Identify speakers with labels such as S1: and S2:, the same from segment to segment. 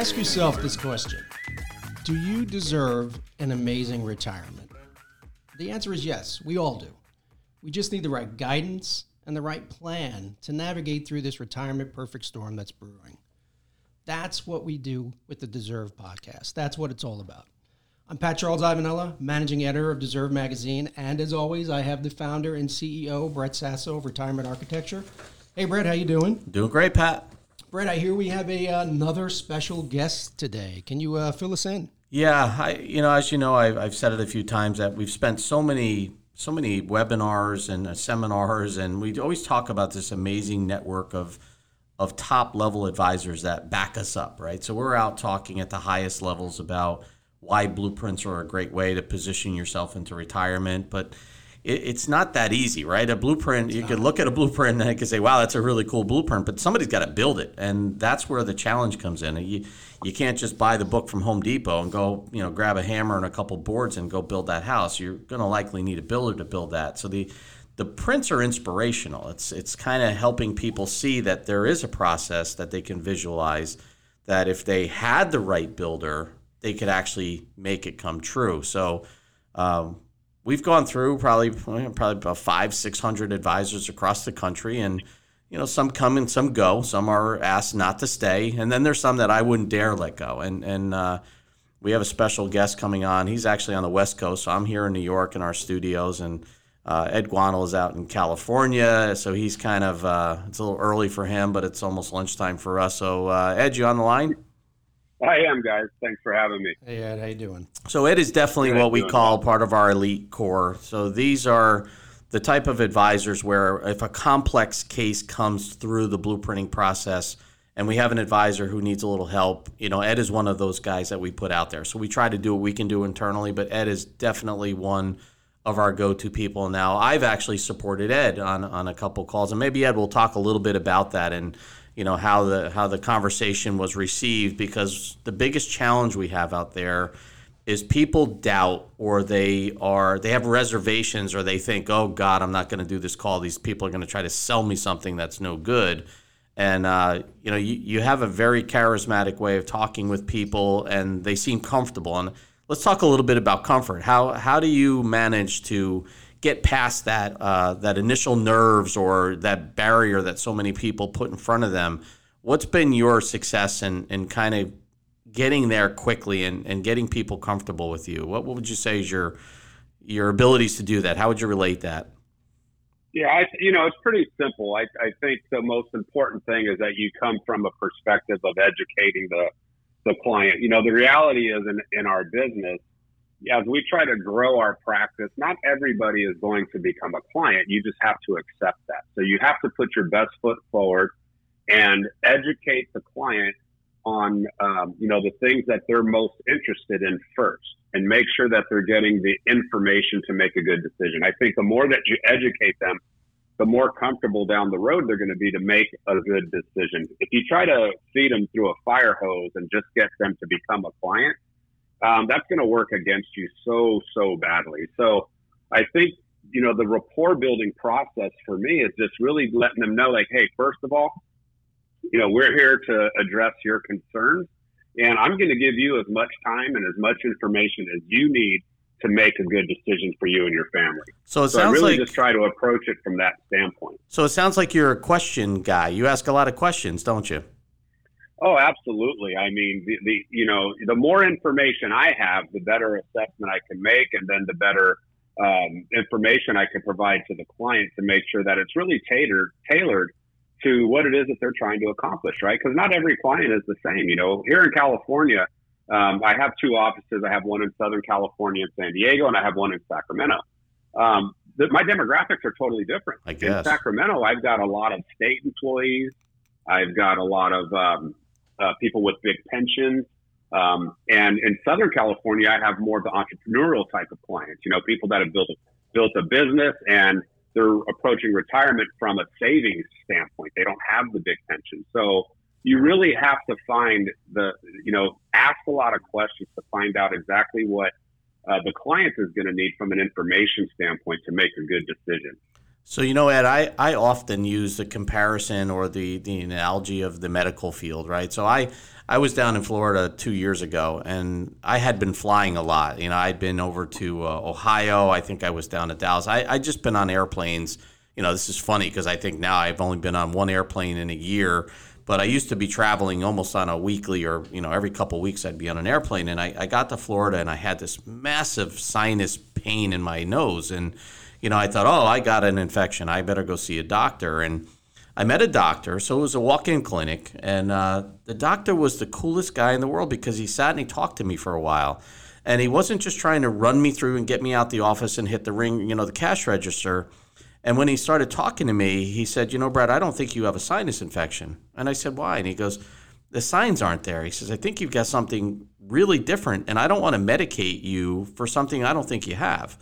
S1: Ask yourself this question Do you deserve an amazing retirement? The answer is yes, we all do. We just need the right guidance and the right plan to navigate through this retirement perfect storm that's brewing. That's what we do with the Deserve podcast. That's what it's all about. I'm Pat Charles Ivanella, managing editor of Deserve magazine, and as always, I have the founder and CEO Brett Sasso of Retirement Architecture. Hey, Brett, how you doing?
S2: Doing great, Pat.
S1: Brett, I hear we have a another special guest today. Can you uh, fill us in?
S2: Yeah, I, you know, as you know, I've, I've said it a few times that we've spent so many so many webinars and uh, seminars, and we always talk about this amazing network of of top level advisors that back us up, right? So we're out talking at the highest levels about why blueprints are a great way to position yourself into retirement, but it, it's not that easy, right? A blueprint, you could look at a blueprint and you could say, wow, that's a really cool blueprint, but somebody's got to build it. And that's where the challenge comes in. You, you can't just buy the book from Home Depot and go, you know, grab a hammer and a couple boards and go build that house. You're going to likely need a builder to build that. So the, the prints are inspirational. It's, it's kind of helping people see that there is a process that they can visualize that if they had the right builder, they could actually make it come true. So, um, we've gone through probably probably about five six hundred advisors across the country and you know some come and some go. Some are asked not to stay. And then there's some that i wouldn't dare let go. And and uh, we have a special guest coming on. He's actually on the west coast so i'm here in new york in our studios. And uh, ed guanel is out in california. So he's kind of uh, it's a little early for him but it's almost lunchtime for us. So uh, ed you on the line
S3: I am, guys. Thanks for having me.
S1: Hey, Ed, how you doing?
S2: So Ed is definitely
S3: Good,
S2: what we call
S3: well.
S2: part of our elite corps. So these are the type of advisors where if a complex case comes through the blueprinting process and we have an advisor who needs a little help, you know, Ed is one of those guys that we put out there. So we try to do what we can do internally, but Ed is definitely one of our go-to people now. I've actually supported Ed on on a couple calls and maybe Ed will talk a little bit about that and you know how the how the conversation was received because the biggest challenge we have out there is people doubt or they are they have reservations or they think oh god i'm not going to do this call. These people are going to try to sell me something that's no good. And uh, you know you, you have a very charismatic way of talking with people and they seem comfortable. And let's talk a little bit about comfort. How how do you manage to get past that uh, that initial nerves or that barrier that so many people put in front of them what's been your success in, in kind of getting there quickly and, and getting people comfortable with you what, what would you say is your your abilities to do that how would you relate that
S3: Yeah, I, you know, it's pretty simple. I, I think the most important thing is that you come from a perspective of educating the, the client. You know, the reality is in, in our business, as we try to grow our practice, not everybody is going to become a client. You just have to accept that. So you have to put your best foot forward and educate the client on, um, you know, the things that they're most interested in first and make sure that they're getting the information to make a good decision. I think the more that you educate them, the more comfortable down the road they're going to be to make a good decision. If you try to feed them through a fire hose and just get them to become a client, um, that's going to work against you so, so badly. So I think, you know, the rapport building process for me is just really letting them know, like, hey, first of all, you know, we're here to address your concerns. And I'm going to give you as much time and as much information as you need to make a good decision for you and your family.
S2: so it
S3: So I
S2: sounds
S3: really
S2: like
S3: just try to approach it from that standpoint.
S2: so it sounds like you're a question guy you ask a lot of questions don't you
S3: Oh, absolutely. I mean, the, the you know, the more information I have, the better assessment I can make, and then the better um, information I can provide to the client to make sure that it's really tailored tailored to what it is that they're trying to accomplish, right? Because not every client is the same. You know, here in California, um, I have two offices. I have one in Southern California in San Diego, and I have one in Sacramento. Um, the, my demographics are totally different.
S2: I
S3: In. Sacramento, I've got a lot of state employees. I've got a lot of um, uh, people with big pensions. Um, and in Southern California, I have more of the entrepreneurial type of clients. You know, people that have built a, built a business and they're approaching retirement from a savings standpoint. They don't have the big pension, so you really have to find the you know ask a lot of questions to find out exactly what uh, the client is going to need from an information standpoint to make a good decision.
S2: So you know, Ed, I, I often use the comparison or the, the analogy of the medical field, right? So I I was down in Florida two years ago, and I had been flying a lot. You know, I'd been over to uh, Ohio. I think I was down to Dallas. I I just been on airplanes. You know, this is funny because I think now I've only been on one airplane in a year. But I used to be traveling almost on a weekly or, you know, every couple weeks I'd be on an airplane. And I, I got to Florida and I had this massive sinus pain in my nose. And, you know, I thought, oh, I got an infection. I better go see a doctor. And I met a doctor, so it was a walk-in clinic, and uh, the doctor was the coolest guy in the world because he sat and he talked to me for a while, and he wasn't just trying to run me through and get me out the office and hit the ring, you know, the cash register. And when he started talking to me, he said, "You know, Brad, I don't think you have a sinus infection." And I said, "Why?" And he goes, "The signs aren't there." He says, "I think you've got something really different, and I don't want to medicate you for something I don't think you have."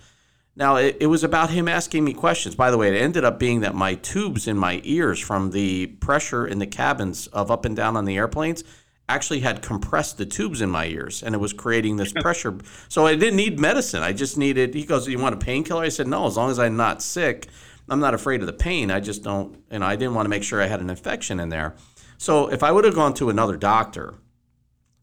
S2: Now, it, it, was about him asking me questions. By the way, it ended up being that my tubes in my ears from the pressure in the cabins of up and down on the airplanes actually had compressed the tubes in my ears and it was creating this pressure. So I didn't need medicine. I just needed, he goes, You want a painkiller? I said, No, as long as I'm not sick, I'm not afraid of the pain. I just don't, you know, I didn't want to make sure I had an infection in there. So if I would have gone to another doctor,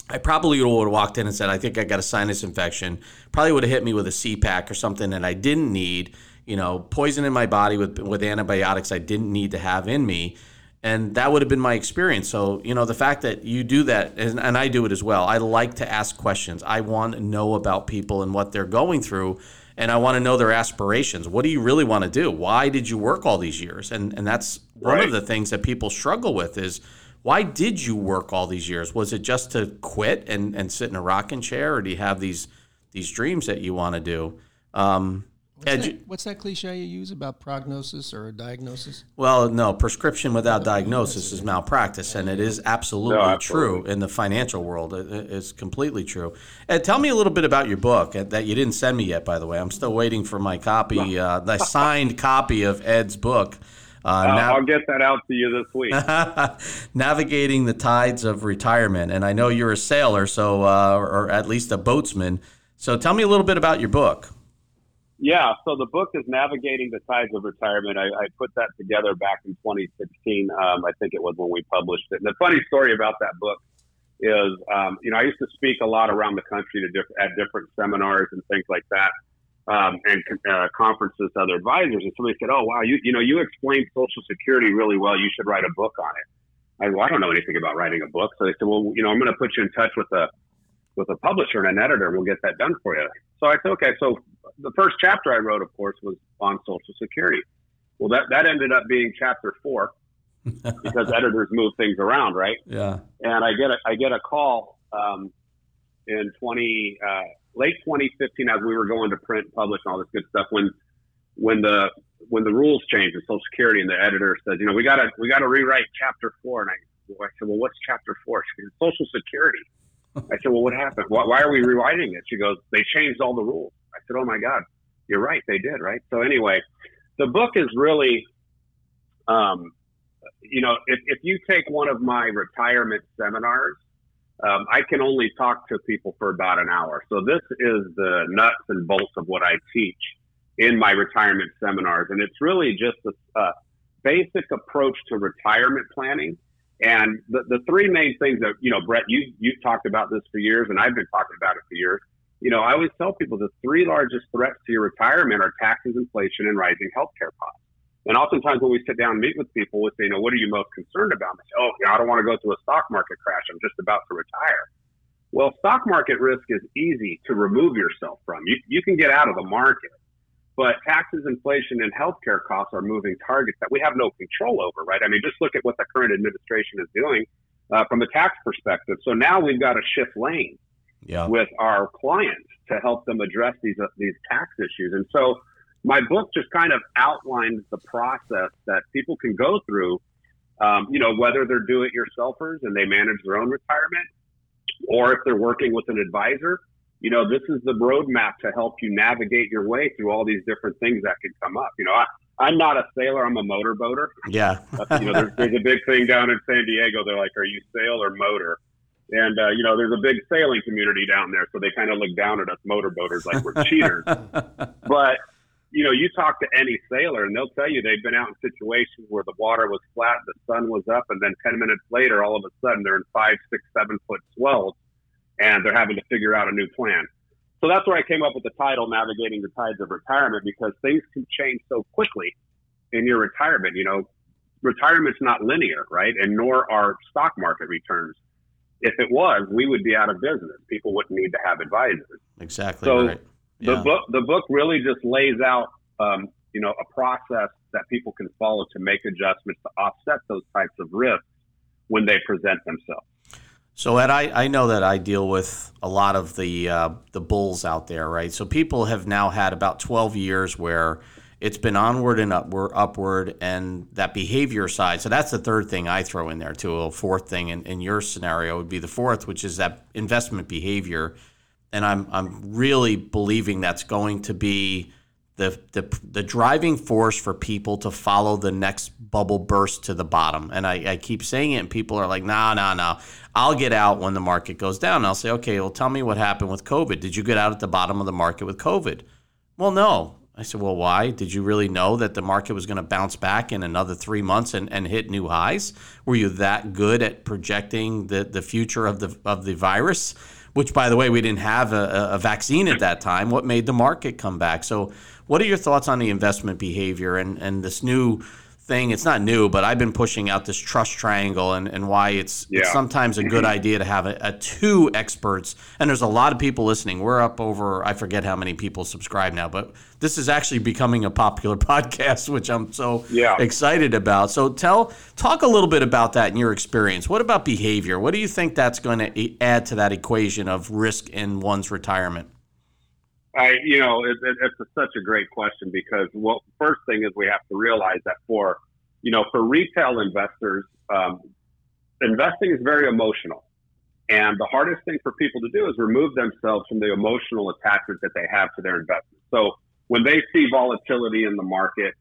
S2: I probably would have walked in and said, I think I got a sinus infection. Probably would have hit me with a Z-Pak or something that I didn't need, you know, poison in my body with, with antibiotics I didn't need to have in me. And that would have been my experience. So, you know, the fact that you do that, and, and I do it as well, I like to ask questions. I want to know about people and what they're going through. And I want to know their aspirations. What do you really want to do? Why did you work all these years? And, and that's one
S3: right.
S2: of the things that people struggle with is – why did you work all these years? Was it just to quit and, and sit in a rocking chair, or do you have these these dreams that you want to do? Um,
S1: what's, that, what's, that, cliche you use about prognosis or diagnosis?
S2: Well, no, prescription without diagnosis is malpractice, and it is absolutely, no, absolutely. true in the financial world. It, it's completely true. Ed, tell me a little bit about your book that you didn't send me yet, by the way. I'm still waiting for my copy, uh, the signed copy of Ed's book.
S3: Uh, nav- I'll get that out to you this week.
S2: Navigating the tides of retirement, and I know you're a sailor, so uh, or at least a boatsman. So tell me a little bit about your book.
S3: Yeah, so the book is Navigating the Tides of Retirement. I, I put that together back in 2016. Um, I think it was when we published it. And the funny story about that book is, um, you know, I used to speak a lot around the country to diff- at different seminars and things like that um, and uh, conferences to other advisors, and somebody said, "Oh, wow, you you know you explained Social Security really well. You should write a book on it." I well, I don't know anything about writing a book, so they said, "Well, you know, I'm going to put you in touch with a with a publisher and an editor, we'll get that done for you." So I said, "Okay." So the first chapter I wrote, of course, was on Social Security. Well, that that ended up being chapter four because editors move things around, right?
S2: Yeah.
S3: And I get a I get a call um, in 20. Uh, late 2015 as we were going to print, publish, and all this good stuff. When when the when the rules changed in Social Security, and the editor says, you know, we gotta we gotta rewrite Chapter Four, and I, I said, well, what's Chapter Four? She said, Social Security. I said, well, what happened? Why, why are we rewriting it? She goes, they changed all the rules. I said, oh my God, you're right, they did, right? So anyway, the book is really, um, you know, if, if you take one of my retirement seminars um, I can only talk to people for about an hour. So this is the nuts and bolts of what I teach in my retirement seminars, and it's really just a, a basic approach to retirement planning. And the, the three main things that you know, Brett, you you've talked about this for years, and I've been talking about it for years. You know, I always tell people the three largest threats to your retirement are taxes, inflation, and rising healthcare costs. And oftentimes when we sit down and meet with people, we say, you know, what are you most concerned about? They say, oh, you know, I don't want to go through a stock market crash. I'm just about to retire. Well, stock market risk is easy to remove yourself from. You, you can get out of the market, but taxes, inflation, and healthcare costs are moving targets that we have no control over, right? I mean, just look at what the current administration is doing uh, from a tax perspective. So now we've got to shift lanes yeah. with our clients to help them address these uh, these tax issues. And so my book just kind of outlines the process that people can go through. Um, you know, whether they're do-it-yourselfers and they manage their own retirement, or if they're working with an advisor. You know, this is the roadmap to help you navigate your way through all these different things that can come up. You know, I, I'm not a sailor; I'm a motor boater.
S2: Yeah.
S3: you know, there's, there's a big thing down in San Diego. They're like, "Are you sail or motor?" And uh, you know, there's a big sailing community down there, so they kind of look down at us motor boaters like we're cheaters. but you know, you talk to any sailor and they'll tell you they've been out in situations where the water was flat, the sun was up, and then 10 minutes later, all of a sudden they're in five, six, seven foot swells and they're having to figure out a new plan. So that's where I came up with the title, Navigating the Tides of Retirement, because things can change so quickly in your retirement. You know, retirement's not linear, right? And nor are stock market returns. If it was, we would be out of business. People wouldn't need to have advisors.
S2: Exactly.
S3: So
S2: right.
S3: Yeah. the book, the book really just lays out, um, you know, a process that people can follow to make adjustments to offset those types of risks when they present themselves.
S2: So Ed, I, I know that I deal with a lot of the uh, the bulls out there, right? So people have now had about twelve years where it's been onward and upward, upward, and that behavior side. So that's the third thing I throw in there too. A fourth thing in, in your scenario would be the fourth, which is that investment behavior, and I'm I'm really believing that's going to be the, the the driving force for people to follow the next bubble burst to the bottom. And I, I keep saying it, and people are like, nah, nah, nah. I'll get out when the market goes down." And I'll say, "Okay, well, tell me what happened with COVID. Did you get out at the bottom of the market with COVID?" Well, no. I said, "Well, why? Did you really know that the market was going to bounce back in another three months and, and hit new highs? Were you that good at projecting the, the future of the of the virus?" Which, by the way, we didn't have a, a vaccine at that time. What made the market come back? So what are your thoughts on the investment behavior and, and this new thing? It's not new, but I've been pushing out this trust triangle and, and why it's, yeah. it's sometimes a good idea to have a, a, two experts. And there's a lot of people listening. We're up over, I forget how many people subscribe now, but this is actually becoming a popular podcast, which I'm so yeah. excited about. So tell, talk a little bit about that in your experience. What about behavior? What do you think that's going to add to that equation of risk in one's retirement?
S3: I, you know, it, it, it's a, such a great question because well, first thing is we have to realize that for, you know, for retail investors, um, investing is very emotional, and the hardest thing for people to do is remove themselves from the emotional attachment that they have to their investment. So when they see volatility in the market,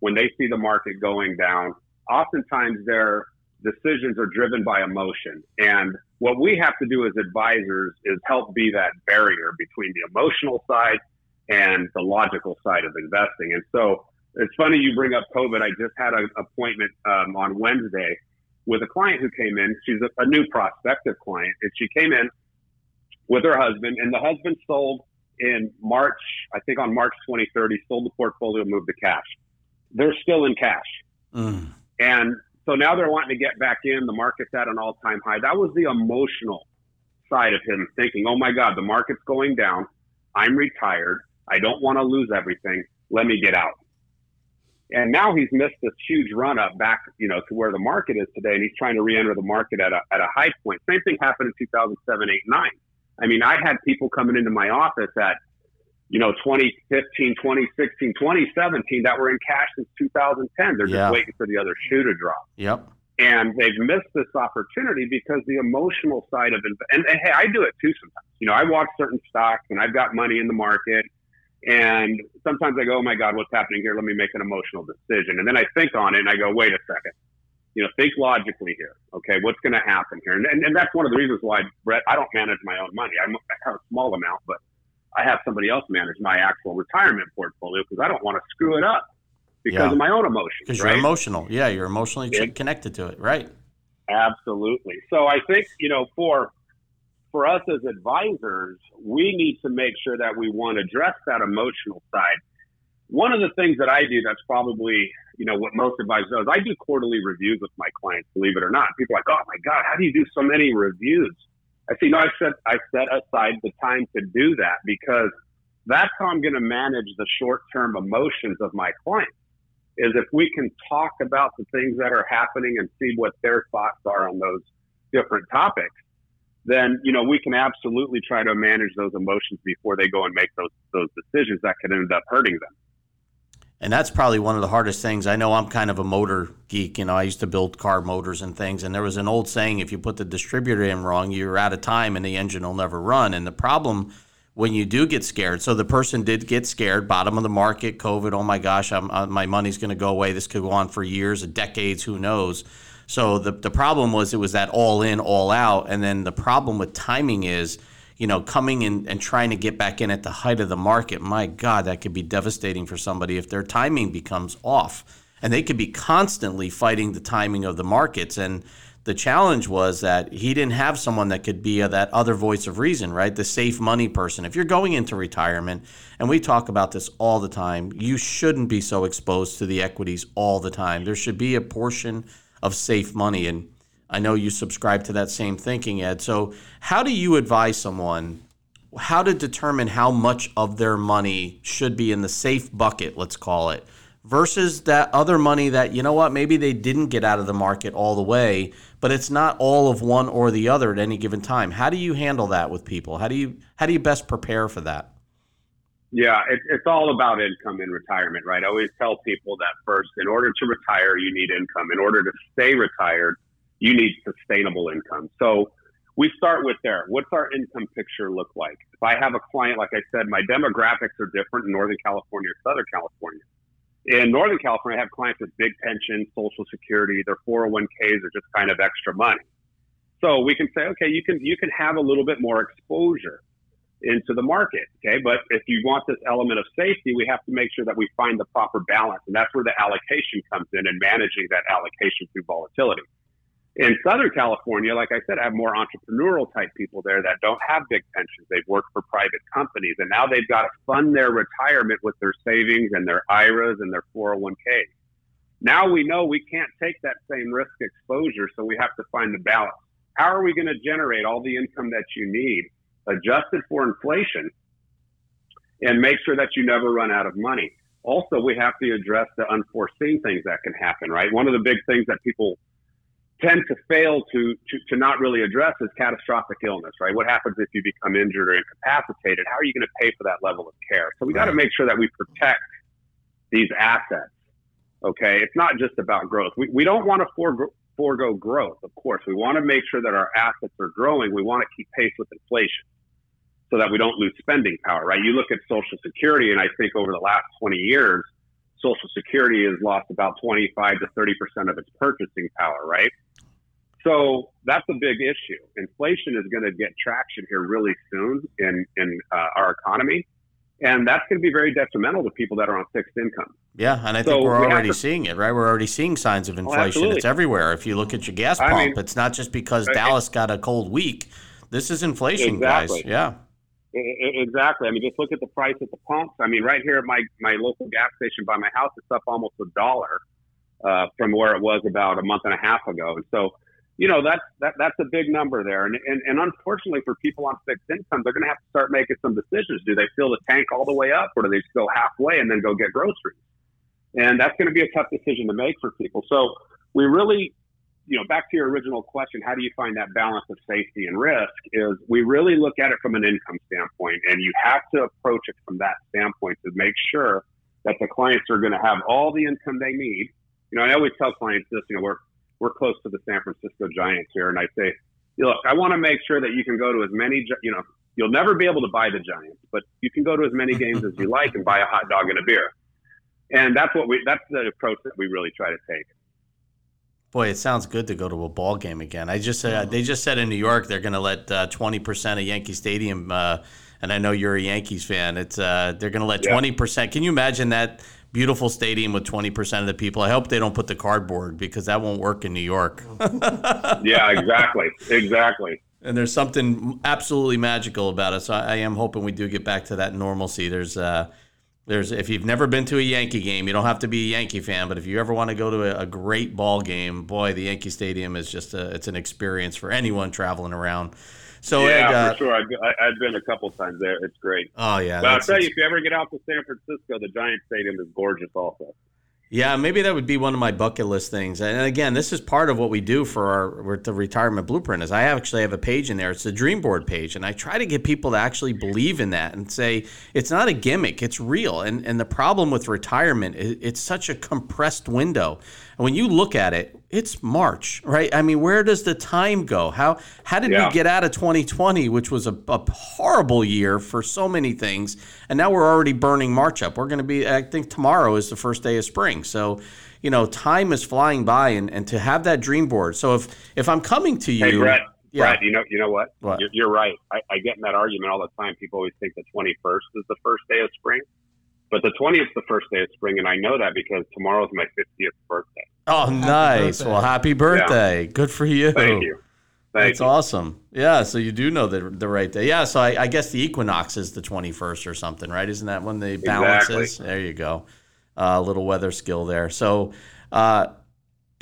S3: when they see the market going down, oftentimes they're decisions are driven by emotion. And what we have to do as advisors is help be that barrier between the emotional side and the logical side of investing. And so it's funny you bring up COVID. I just had an appointment um, on Wednesday with a client who came in. She's a, a new prospective client, and she came in with her husband, and the husband sold in March, I think on March 23rd, he sold the portfolio, moved to cash. They're still in cash. Mm. And so now they're wanting to get back in. The market's at an all time high. That was the emotional side of him thinking, oh my God, the market's going down. I'm retired. I don't want to lose everything. Let me get out. And now he's missed this huge run up back, you know, to where the market is today, and he's trying to re-enter the market at a at a high point. Same thing happened in 2007, 8, 9. I mean, I had people coming into my office at you know, 2015, 2016, 2017 that were in cash since 2010. They're yeah. just waiting for the other shoe to drop.
S2: Yep.
S3: And they've missed this opportunity because the emotional side of it. And, and hey, I do it too sometimes. You know, I watch certain stocks and I've got money in the market. And sometimes I go, oh my God, what's happening here? Let me make an emotional decision. And then I think on it and I go, wait a second. You know, think logically here. Okay, what's going to happen here? And, and, and that's one of the reasons why, Brett, I don't manage my own money. I have a small amount, but I have somebody else manage my actual retirement portfolio because I don't want to screw it up because yeah. of my own emotions.
S2: Because
S3: right?
S2: you're emotional. Yeah, you're emotionally it, connected to it. Right.
S3: Absolutely. So I think, you know, for for us as advisors, we need to make sure that we want to address that emotional side. One of the things that I do that's probably, you know, what most advisors do is I do quarterly reviews with my clients, believe it or not. People are like, oh my God, how do you do so many reviews? I see. No, I set I set aside the time to do that because that's how I'm going to manage the short term emotions of my clients. Is if we can talk about the things that are happening and see what their thoughts are on those different topics, then you know we can absolutely try to manage those emotions before they go and make those those decisions that could end up hurting them
S2: and that's probably one of the hardest things. I know I'm kind of a motor geek. You know, I used to build car motors and things, and there was an old saying: if you put the distributor in wrong, you're out of time, and the engine will never run. And the problem when you do get scared, so the person did get scared, bottom of the market, COVID. Oh my gosh, I'm, uh, my money's going to go away. This could go on for years, decades, who knows? So the the problem was it was that all in, all out, and then the problem with timing is you know, coming in and trying to get back in at the height of the market, my God, that could be devastating for somebody if their timing becomes off. And they could be constantly fighting the timing of the markets. And the challenge was that he didn't have someone that could be uh, that other voice of reason, right? The safe money person. If you're going into retirement, and we talk about this all the time, you shouldn't be so exposed to the equities all the time. There should be a portion of safe money. And I know you subscribe to that same thinking, Ed. So, how do you advise someone how to determine how much of their money should be in the safe bucket, let's call it, versus that other money that, you know what, maybe they didn't get out of the market all the way, but it's not all of one or the other at any given time. How do you handle that with people? How do you how do you best prepare for that?
S3: Yeah, it, it's all about income in retirement, right? I always tell people that first, in order to retire, you need income. In order to stay retired, you need sustainable income. So we start with there. What's our income picture look like? If I have a client, like I said, my demographics are different in Northern California or Southern California. In Northern California, I have clients with big pensions, Social Security, their 401ks are just kind of extra money. So we can say, okay, you can you can have a little bit more exposure into the market. Okay, but if you want this element of safety, we have to make sure that we find the proper balance, and that's where the allocation comes in and managing that allocation through volatility. In Southern California, like I said, I have more entrepreneurial type people there that don't have big pensions. They've worked for private companies and now they've got to fund their retirement with their savings and their IRAs and their 401k. Now we know we can't take that same risk exposure, so we have to find the balance. How are we going to generate all the income that you need adjusted for inflation and make sure that you never run out of money? Also, we have to address the unforeseen things that can happen, right? One of the big things that people tend to fail to, to, to not really address is catastrophic illness, right? What happens if you become injured or incapacitated? How are you going to pay for that level of care? So we got to make sure that we protect these assets. Okay. It's not just about growth. We, we don't want to forego, forego growth, of course. We want to make sure that our assets are growing. We want to keep pace with inflation so that we don't lose spending power, right? You look at Social Security, and I think over the last 20 years, Social Security has lost about 25 to 30 percent of its purchasing power, right? So that's a big issue. Inflation is going to get traction here really soon in in uh, our economy, and that's going to be very detrimental to people that are on fixed income.
S2: Yeah, and I so think we're we already to, seeing it, right? We're already seeing signs of oh, inflation. Oh, it's everywhere. If you look at your gas pump, I mean, it's not just because. Dallas got a cold week. This is inflation, exactly. guys. Yeah.
S3: Exactly. I mean, just look at the price at the pumps. I mean, right here at my, my local gas station by my house, it's up almost a dollar uh, from where it was about a month and a half ago. And so, you know, that's that, that's a big number there. And, and, and unfortunately for people on fixed income, they're going to have to start making some decisions. Do they fill the tank all the way up or do they go halfway and then go get groceries? And that's going to be a tough decision to make for people. So we really you know, back to your original question, how do you find that balance of safety and risk? Is we really look at it from an income standpoint, and you have to approach it from that standpoint to make sure that the clients are going to have all the income they need. You know, I always tell clients this. You know, we're we're close to the San Francisco Giants here, and I say, look, I want to make sure that you can go to as many. You know, you'll never be able to buy the Giants, but you can go to as many games as you like and buy a hot dog and a beer. And that's what we. That's the approach that we really try to take.
S2: Boy, it sounds good to go to a ball game again. I just uh, they just said in New York they're going to let uh, twenty uh, percent of Yankee Stadium, uh, and I know you're a Yankees fan. It's uh, they're going to let twenty yeah. percent. Can you imagine that beautiful stadium with twenty percent of the people? I hope they don't put the cardboard because that won't work in New York.
S3: yeah, exactly, exactly.
S2: And there's something absolutely magical about it. So I, I, am hoping we do get back to that normalcy. There's uh, there's if you've never been to a Yankee game, you don't have to be a Yankee fan, but if you ever want to go to a, a great ball game, boy, the Yankee Stadium is just a it's an experience for anyone traveling around. So
S3: yeah, uh, for sure. I've, I've been a couple times there. It's great.
S2: Oh yeah,
S3: but I'll tell you, if you ever get out to San Francisco, the Giant Stadium is gorgeous, also.
S2: Yeah, maybe that would be one of my bucket list things. And again, this is part of what we do for our the retirement blueprint. Is I actually have a page in there. It's the dream board page, and I try to get people to actually believe in that and say it's not a gimmick, it's real. And and the problem with retirement, it's such a compressed window. And when you look at it, it's March, right? I mean, where does the time go? How how did yeah. we get out of 2020, which was a, a, horrible year for so many things, and now we're already burning March up. We're going to be, I think, tomorrow is the first day of spring, so you know, time is flying by, and, and to have that dream board. So if if I'm coming to you,
S3: hey Brett,
S2: Yeah.
S3: Brad, you know, you know what?
S2: What?
S3: You're, you're right. I, I get in that argument all the time. People always think the 21st is the first day of spring, but the 20th is the first day of spring, and I know that because tomorrow's my 50th birthday.
S2: Oh, nice.
S1: birthday.
S2: Well, happy birthday. Good for you.
S3: Thank you. Thank
S2: That's
S3: you.
S2: awesome. Yeah, so you do know the the right day. Yeah, so I, I guess the equinox is the twenty first or something, right? Isn't that when the balance
S3: Exactly.
S2: is? There you go. A little weather skill there. So, uh,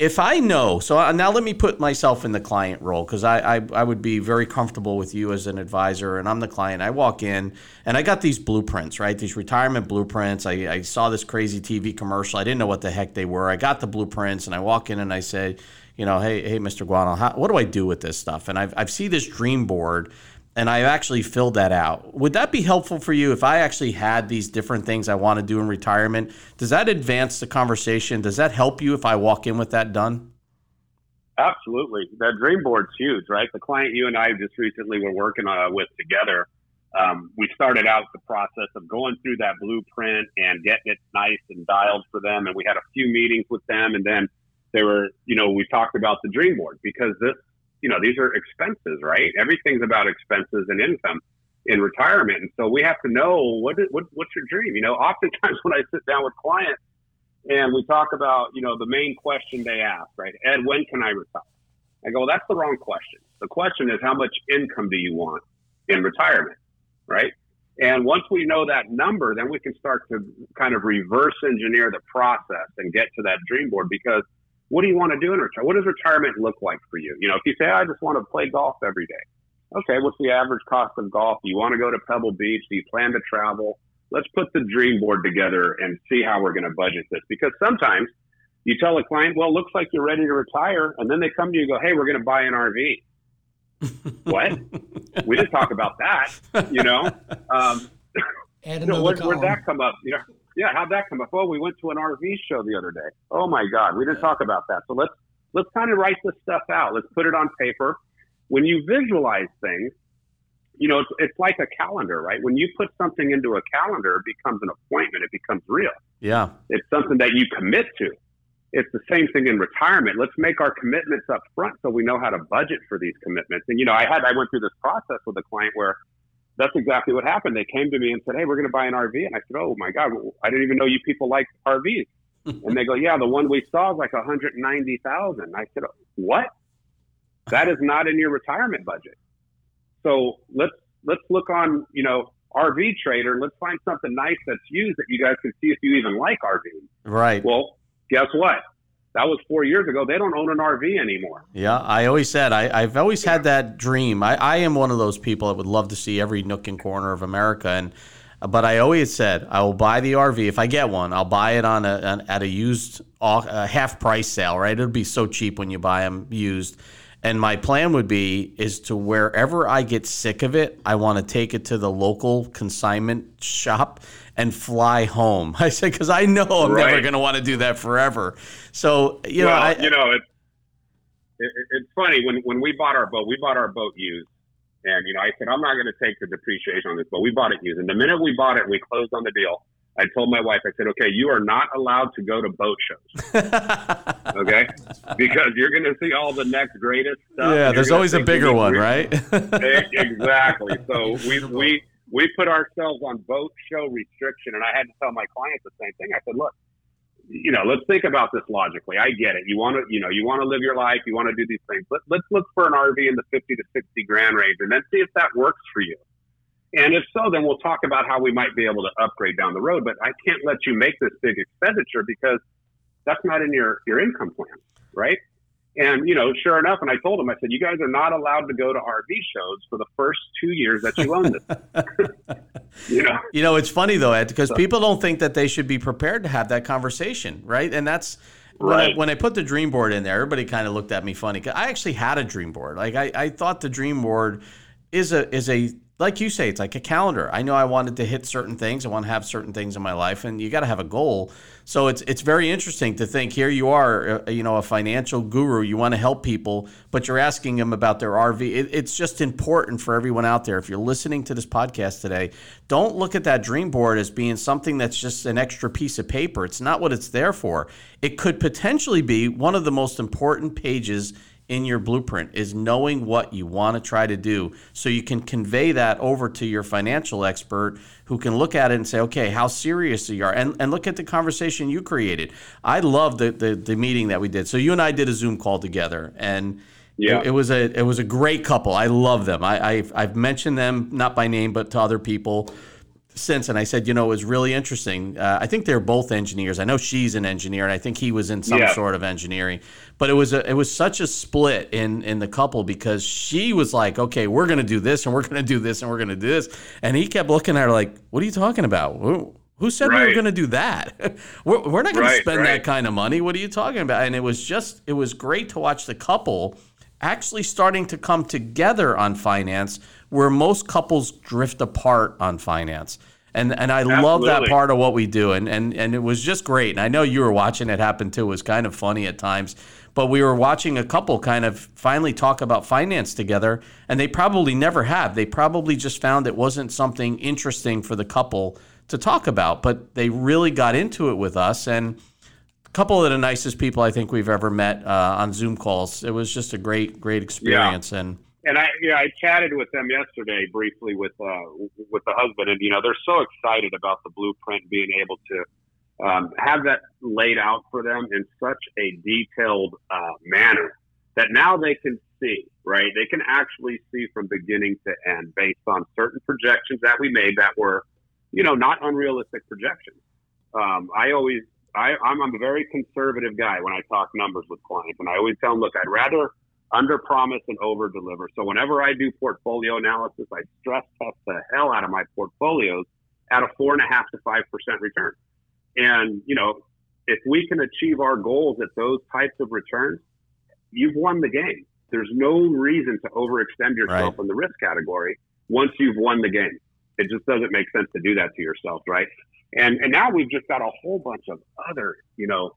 S2: if I know, so now let me put myself in the client role because I, I I would be very comfortable with you as an advisor, and I'm the client. I walk in and I got these blueprints, right? These retirement blueprints. I, I saw this crazy TV commercial. I didn't know what the heck they were. I got the blueprints, and I walk in and I say, you know, hey, hey, Mr. Guano, how, what do I do with this stuff? And I've, I've see this dream board, and I've actually filled that out. Would that be helpful for you if I actually had these different things I want to do in retirement? Does that advance the conversation? Does that help you if I walk in with that done?
S3: Absolutely. That dream board's huge, right? The client you and I just recently were working uh, with together, um, we started out the process of going through that blueprint and getting it nice and dialed for them. And we had a few meetings with them. And then they were, you know, we talked about the dream board because this, you know, these are expenses, right? Everything's about expenses and income in retirement. And so we have to know what, is, what what's your dream? You know, oftentimes when I sit down with clients, and we talk about, you know, the main question they ask, right? Ed, when can I retire? I go, well, that's the wrong question. The question is, how much income do you want in retirement, right? And once we know that number, then we can start to kind of reverse engineer the process and get to that dream board because what do you want to do in retirement? What does retirement look like for you? You know, if you say, I just want to play golf every day. Okay, what's the average cost of golf? Do you want to go to Pebble Beach? Do you plan to travel? let's put the dream board together and see how we're going to budget this. Because sometimes you tell a client, well, it looks like you're ready to retire. And then they come to you and go, hey, we're going to buy an RV. what? We didn't talk about that, you know? Um,
S1: Add
S3: you know, where,
S1: column.
S3: where'd that come up? You know, yeah, how'd that come up? Oh, we went to an RV show the other day. Oh my God, we didn't talk about that. So let's let's kind of write this stuff out. Let's put it on paper. When you visualize things, you know, it's, it's like a calendar, right? When you put something into a calendar, it becomes an appointment. It becomes real.
S2: Yeah.
S3: It's something that you commit to. It's the same thing in retirement. Let's make our commitments up front so we know how to budget for these commitments. And you know, I had I went through this process with a client where that's exactly what happened. They came to me and said, "Hey, we're going to buy an RV," and I said, "Oh my God, I didn't even know you people like RVs." and they go, "Yeah, the one we saw is like 190,000." I said, "What? That is not in your retirement budget." So let's let's look on you know RV Trader. Let's find something nice that's used that you guys can see if you even like RVs.
S2: Right.
S3: Well, guess what? That was four years ago. They don't own an RV anymore.
S2: Yeah, I always said I, I've always had that dream. I, I am one of those people that would love to see every nook and corner of America, and but I always said I will buy the RV if I get one. I'll buy it on a at a used a half price sale. Right, it'll be so cheap when you buy them used. And my plan would be is to wherever I get sick of it, I want to take it to the local consignment shop and fly home. I said because I know I'm never going to want to do that forever. So you know, I,
S3: you know, it's it, it's funny when when we bought our boat, we bought our boat used, and you know, I said I'm not going to take the depreciation on this boat. We bought it used, and the minute we bought it, we closed on the deal. I told my wife, I said, okay, you are not allowed to go to boat shows, okay? because you're going to see all the next greatest stuff.
S2: yeah, there's always a bigger one,
S3: re-
S2: right?
S3: Exactly. So we we we put ourselves on boat show restriction, and I had to tell my clients the same thing. I said, look, you know, let's think about this logically. I get it. You want to, you know, you want to live your life. You want to do these things. Let, let's look for an RV in the fifty to sixty grand range, and then see if that works for you. And if so, then we'll talk about how we might be able to upgrade down the road. But I can't let you make this big expenditure because that's not in your your income plan, right? And you know, sure enough, and I told him, I said, you guys are not allowed to go to RV shows for the first two years that you own this. you know,
S2: you know, it's funny though, Ed, because people don't think that they should be prepared to have that conversation, right? And that's when, I, when I put the dream board in there, everybody kind of looked at me funny. I actually had a dream board. Like I, I thought the dream board is a is a like you say, it's like a calendar. I know I wanted to hit certain things. I want to have certain things in my life, and you got to have a goal. So it's it's very interesting to think. Here you are, uh, you know, a financial guru. You want to help people, but you're asking them about their RV. It, it's just important for everyone out there. If you're listening to this podcast today, don't look at that dream board as being something that's just an extra piece of paper. It's not what it's there for. It could potentially be one of the most important pages in your blueprint is knowing what you want to try to do so you can convey that over to your financial expert who can look at it and say okay how serious you are and, and look at the conversation you created i love the, the, the meeting that we did so you and i did a zoom call together and yeah. It, it, was a it was a great couple. I love them. I, I've, I've mentioned them not by name but to other people since, and I said, you know, it was really interesting. Uh, I think they're both engineers. I know she's an engineer, and I think he was in some yeah. sort of engineering. But it was a, it was such a split in in the couple because she was like, okay, we're going to do this, and we're going to do this, and we're going to do this, and he kept looking at her like, what are you talking about? Who, who said right. we were going to do that? we're, we're not going right, to spend right. that kind of money. What are you talking about? And it was just, it was great to watch the couple actually starting to come together on finance where most couples drift apart on finance. And and I Absolutely. love that part of what we do. And, and and it was just great. And I know you were watching it happen too. It was kind of funny at times. But we were watching a couple kind of finally talk about finance together, and they probably never have. They probably just found it wasn't something interesting for the couple to talk about. But they really got into it with us and a couple of the nicest people I think we've ever met uh, on Zoom calls. It was just a great, great experience.
S3: Yeah.
S2: And
S3: and I, you know, I chatted with them yesterday briefly with uh, with the husband, and you know, they're so excited about the blueprint being able to um, have that laid out for them in such a detailed uh, manner that now they can see, right? They can actually see from beginning to end based on certain projections that we made that were, you know, not unrealistic projections. Um, I always, I, I'm, I'm a very conservative guy when I talk numbers with clients, and I always tell them, look, I'd rather under promise and over deliver. So whenever I do portfolio analysis, I stress test the hell out of my portfolios at a four and a half to five percent return. And you know, if we can achieve our goals at those types of returns, you've won the game. There's no reason to overextend yourself right. in the risk category once you've won the game. It just doesn't make sense to do that to yourself, right? And and now we've just got a whole bunch of other, you know,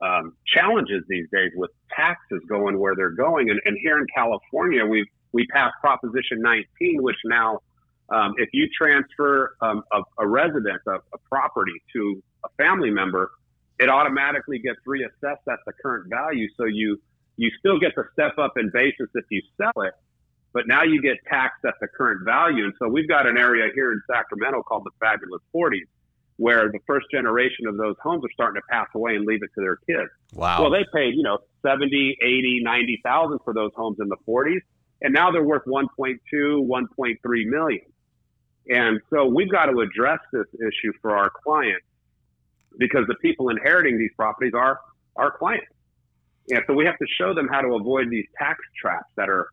S3: um, challenges these days with taxes going where they're going. And, and here in California, we we passed Proposition 19, which now, um, if you transfer um, a, a residence, a, a property to a family member, it automatically gets reassessed at the current value. So you you still get the step up in basis if you sell it, but now you get taxed at the current value. And so we've got an area here in Sacramento called the Fabulous 40s where the first generation of those homes are starting to pass away and leave it to their kids.
S2: Wow.
S3: Well, they paid, you know, 70, 80, 90,000 for those homes in the 40s, and now they're worth 1.2, 1.3 million. And so we've got to address this issue for our clients because the people inheriting these properties are our clients. And so we have to show them how to avoid these tax traps that are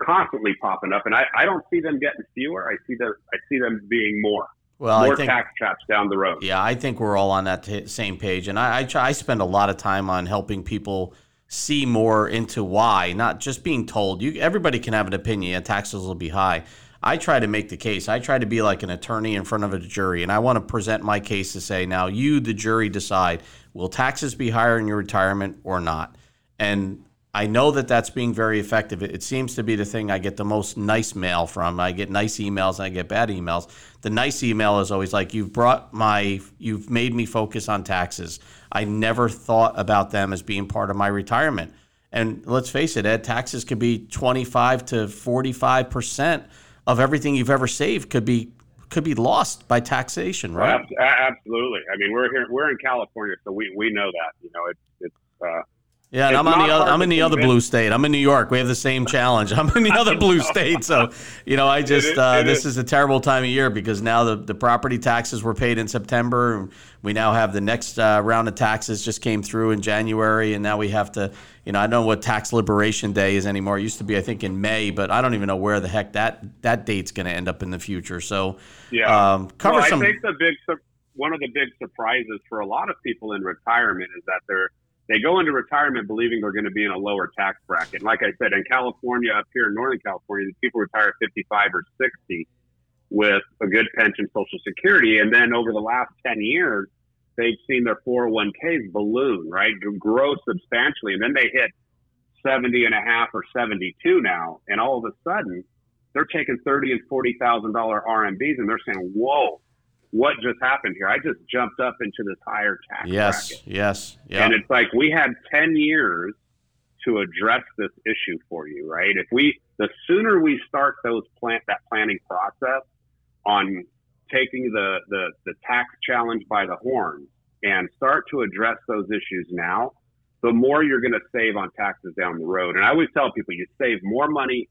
S3: constantly popping up. And I, I don't see them getting fewer. I see them, I see them being more well, more I think, tax traps down the road.
S2: Yeah, I think we're all on that t- same page, and I, I, try, I spend a lot of time on helping people see more into why, not just being told. You everybody can have an opinion. Yeah, taxes will be high. I try to make the case. I try to be like an attorney in front of a jury, and I want to present my case to say, now you, the jury, decide will taxes be higher in your retirement or not. And I know that that's being very effective. It, seems to be the thing I get the most nice mail from. I get nice emails and I get bad emails. The nice email is always like, "You've brought my, you've made me focus on taxes. I never thought about them as being part of my retirement." And let's face it, Ed, taxes could be twenty-five to forty-five percent of everything you've ever saved could be could be lost by taxation, right?
S3: Absolutely. I mean, we're here, we're in California, so we we know that. You know, it's it's. Uh,
S2: yeah, and I'm on the other, I'm in the other blue state. I'm in New York. We have the same challenge. I'm in the other blue state. So, you know, I just uh, this is a terrible time of year because now the, the property taxes were paid in September. and We now have the next uh, round of taxes just came through in January, and now we have to, you know, I don't know what tax liberation day is anymore. It used to be, I think, in May, but I don't even know where the heck that that date's going to end up in the future. So,
S3: yeah, um, cover well, some. I think the big one of the big surprises for a lot of people in retirement is that they're they go into retirement believing they're going to be in a lower tax bracket. Like I said, in California, up here in Northern California, these people retire at 55 or 60 with a good pension, Social Security. And then over the last 10 years, they've seen their 401ks balloon, right? Grow substantially. And then they hit 70 and a half or 72 now. And all of a sudden, they're taking 30 and $40,000 RMDs and they're saying, whoa, what just happened here? I just jumped up into this higher tax
S2: yes,
S3: bracket.
S2: Yes, yes,
S3: And it's like we had 10 years to address this issue for you, right? If we, the sooner we start those plant that planning process on taking the, the, the tax challenge by the horns and start to address those issues now, the more you're going to save on taxes down the road. And I always tell people you save more money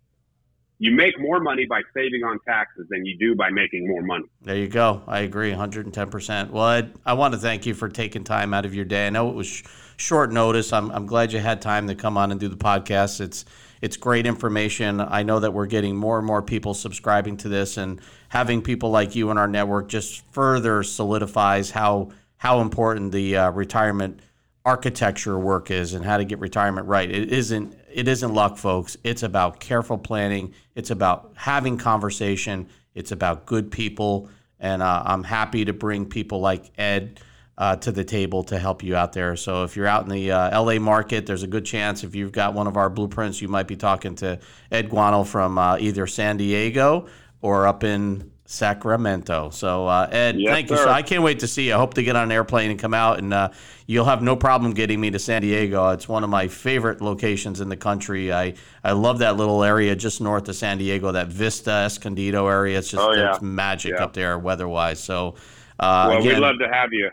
S3: you make more money by saving on taxes than you do by making more money.
S2: There you go. I agree 110%. Well, Ed, I want to thank you for taking time out of your day. I know it was sh- short notice. I'm, I'm glad you had time to come on and do the podcast. It's it's great information. I know that we're getting more and more people subscribing to this and having people like you in our network just further solidifies how how important the uh, retirement architecture work is and how to get retirement right. It isn't it isn't luck, folks. It's about careful planning. It's about having conversation. It's about good people, and uh, I'm happy to bring people like Ed. Uh, to the table to help you out there. So if you're out in the uh, LA market, there's a good chance if you've got one of our blueprints, you might be talking to Ed Guano from uh, either San Diego or up in Sacramento. So, uh, Ed,
S3: yes,
S2: thank you. So I can't wait to see you. I hope to get on an airplane and come out, and uh, you'll have no problem getting me to San Diego. It's one of my favorite locations in the country. I, I love that little area just north of San Diego, that Vista Escondido area. It's just
S3: oh, yeah.
S2: it's magic
S3: yeah.
S2: up there weather wise. So,
S3: uh, well, again, we'd love to have you.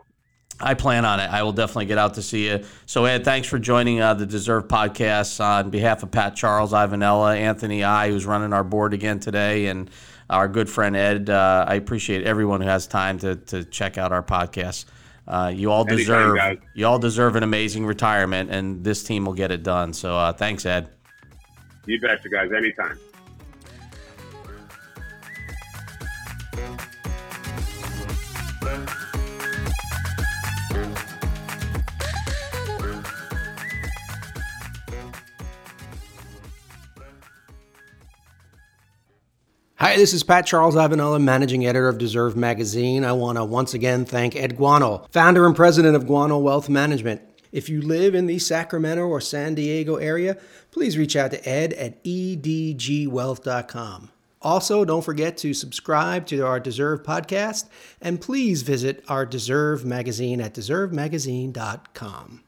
S2: I plan on it. I will definitely get out to see you. So, Ed, thanks for joining uh, the Deserve podcast on behalf of Pat Charles, Ivanella, Anthony I, who's running our board again today, and our good friend Ed. Uh, I appreciate everyone who has time to, to check out our podcast. Uh, you all deserve Anytime, you all deserve an amazing retirement, and this team will get it done. So uh, thanks, Ed.
S3: You betcha, guys. Anytime.
S1: Hi, this is Pat Charles Ivanella, managing editor of Deserve Magazine. I want to once again thank Ed Guano, founder and president of Guano Wealth Management. If you live in the Sacramento or San Diego area, please reach out to Ed at edgwealth.com. Also, don't forget to subscribe to our Deserve podcast and please visit our Deserve magazine at deservemagazine.com.